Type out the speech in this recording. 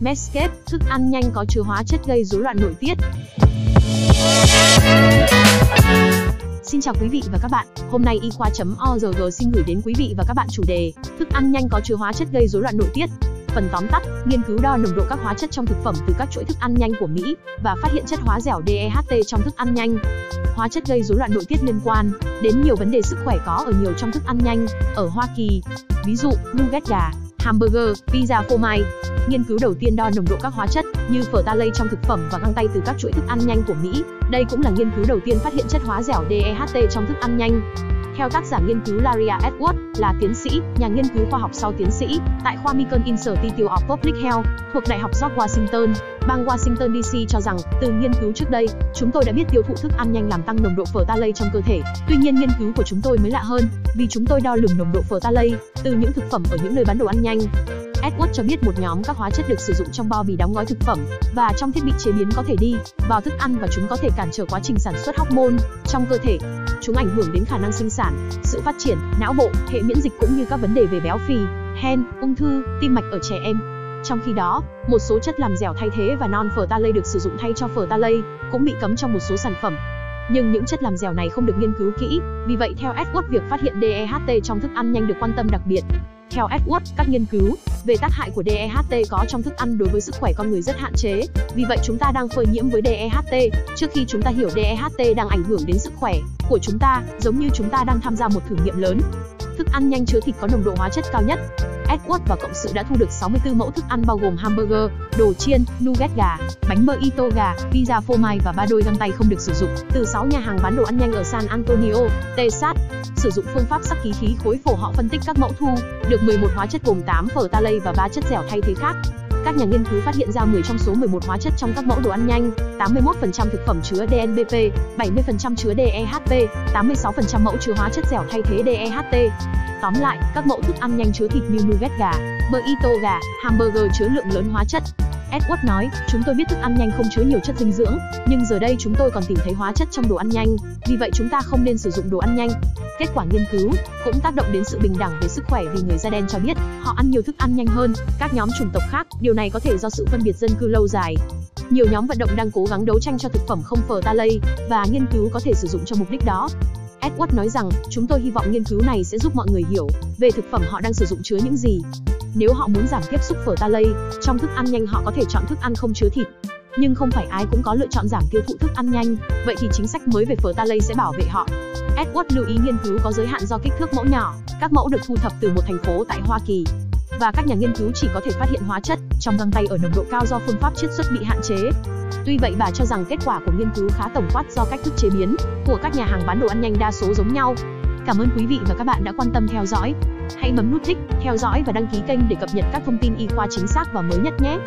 Medscape, thức ăn nhanh có chứa hóa chất gây rối loạn nội tiết. Xin chào quý vị và các bạn, hôm nay y khoa.org xin gửi đến quý vị và các bạn chủ đề Thức ăn nhanh có chứa hóa chất gây rối loạn nội tiết. Phần tóm tắt, nghiên cứu đo nồng độ các hóa chất trong thực phẩm từ các chuỗi thức ăn nhanh của Mỹ và phát hiện chất hóa dẻo DEHT trong thức ăn nhanh. Hóa chất gây rối loạn nội tiết liên quan đến nhiều vấn đề sức khỏe có ở nhiều trong thức ăn nhanh ở Hoa Kỳ. Ví dụ, nugget gà, hamburger, pizza phô mai. Nghiên cứu đầu tiên đo nồng độ các hóa chất như phthalate trong thực phẩm và găng tay từ các chuỗi thức ăn nhanh của Mỹ. Đây cũng là nghiên cứu đầu tiên phát hiện chất hóa dẻo DEHT trong thức ăn nhanh. Theo tác giả nghiên cứu Laria Edward, là tiến sĩ, nhà nghiên cứu khoa học sau tiến sĩ, tại khoa Macon Institute of Public Health, thuộc Đại học George Washington, bang Washington DC cho rằng, từ nghiên cứu trước đây, chúng tôi đã biết tiêu thụ thức ăn nhanh làm tăng nồng độ phthalate trong cơ thể. Tuy nhiên nghiên cứu của chúng tôi mới lạ hơn, vì chúng tôi đo lường nồng độ phthalate từ những thực phẩm ở những nơi bán đồ ăn nhanh. Edward cho biết một nhóm các hóa chất được sử dụng trong bao bì đóng gói thực phẩm và trong thiết bị chế biến có thể đi vào thức ăn và chúng có thể cản trở quá trình sản xuất hormone trong cơ thể. Chúng ảnh hưởng đến khả năng sinh sản, sự phát triển, não bộ, hệ miễn dịch cũng như các vấn đề về béo phì, hen, ung thư, tim mạch ở trẻ em. Trong khi đó, một số chất làm dẻo thay thế và non phở ta lây được sử dụng thay cho phở ta lây cũng bị cấm trong một số sản phẩm. Nhưng những chất làm dẻo này không được nghiên cứu kỹ, vì vậy theo Edward việc phát hiện DEHT trong thức ăn nhanh được quan tâm đặc biệt. Theo Edward, các nghiên cứu về tác hại của DEHT có trong thức ăn đối với sức khỏe con người rất hạn chế. Vì vậy chúng ta đang phơi nhiễm với DEHT trước khi chúng ta hiểu DEHT đang ảnh hưởng đến sức khỏe của chúng ta, giống như chúng ta đang tham gia một thử nghiệm lớn. Thức ăn nhanh chứa thịt có nồng độ hóa chất cao nhất. Edward và cộng sự đã thu được 64 mẫu thức ăn bao gồm hamburger, đồ chiên, nugget gà, bánh mơ ito gà, pizza phô mai và ba đôi găng tay không được sử dụng từ 6 nhà hàng bán đồ ăn nhanh ở San Antonio, Texas. Sử dụng phương pháp sắc ký khí khối phổ họ phân tích các mẫu thu được 11 hóa chất gồm 8 phthalate và 3 chất dẻo thay thế khác. Các nhà nghiên cứu phát hiện ra 10 trong số 11 hóa chất trong các mẫu đồ ăn nhanh, 81% thực phẩm chứa DNBP, 70% chứa DEHP, 86% mẫu chứa hóa chất dẻo thay thế DEHT. Tóm lại, các mẫu thức ăn nhanh chứa thịt như nugget gà, burrito gà, hamburger chứa lượng lớn hóa chất. Edward nói, chúng tôi biết thức ăn nhanh không chứa nhiều chất dinh dưỡng, nhưng giờ đây chúng tôi còn tìm thấy hóa chất trong đồ ăn nhanh, vì vậy chúng ta không nên sử dụng đồ ăn nhanh. Kết quả nghiên cứu cũng tác động đến sự bình đẳng về sức khỏe vì người da đen cho biết họ ăn nhiều thức ăn nhanh hơn các nhóm chủng tộc khác, điều này có thể do sự phân biệt dân cư lâu dài. Nhiều nhóm vận động đang cố gắng đấu tranh cho thực phẩm không phở ta lây và nghiên cứu có thể sử dụng cho mục đích đó. Edward nói rằng, chúng tôi hy vọng nghiên cứu này sẽ giúp mọi người hiểu về thực phẩm họ đang sử dụng chứa những gì. Nếu họ muốn giảm tiếp xúc phthalate trong thức ăn nhanh họ có thể chọn thức ăn không chứa thịt. Nhưng không phải ai cũng có lựa chọn giảm tiêu thụ thức ăn nhanh, vậy thì chính sách mới về phở talay sẽ bảo vệ họ. Edward lưu ý nghiên cứu có giới hạn do kích thước mẫu nhỏ, các mẫu được thu thập từ một thành phố tại Hoa Kỳ. Và các nhà nghiên cứu chỉ có thể phát hiện hóa chất trong găng tay ở nồng độ cao do phương pháp chiết xuất bị hạn chế. Tuy vậy bà cho rằng kết quả của nghiên cứu khá tổng quát do cách thức chế biến của các nhà hàng bán đồ ăn nhanh đa số giống nhau. Cảm ơn quý vị và các bạn đã quan tâm theo dõi. Hãy bấm nút thích, theo dõi và đăng ký kênh để cập nhật các thông tin y khoa chính xác và mới nhất nhé.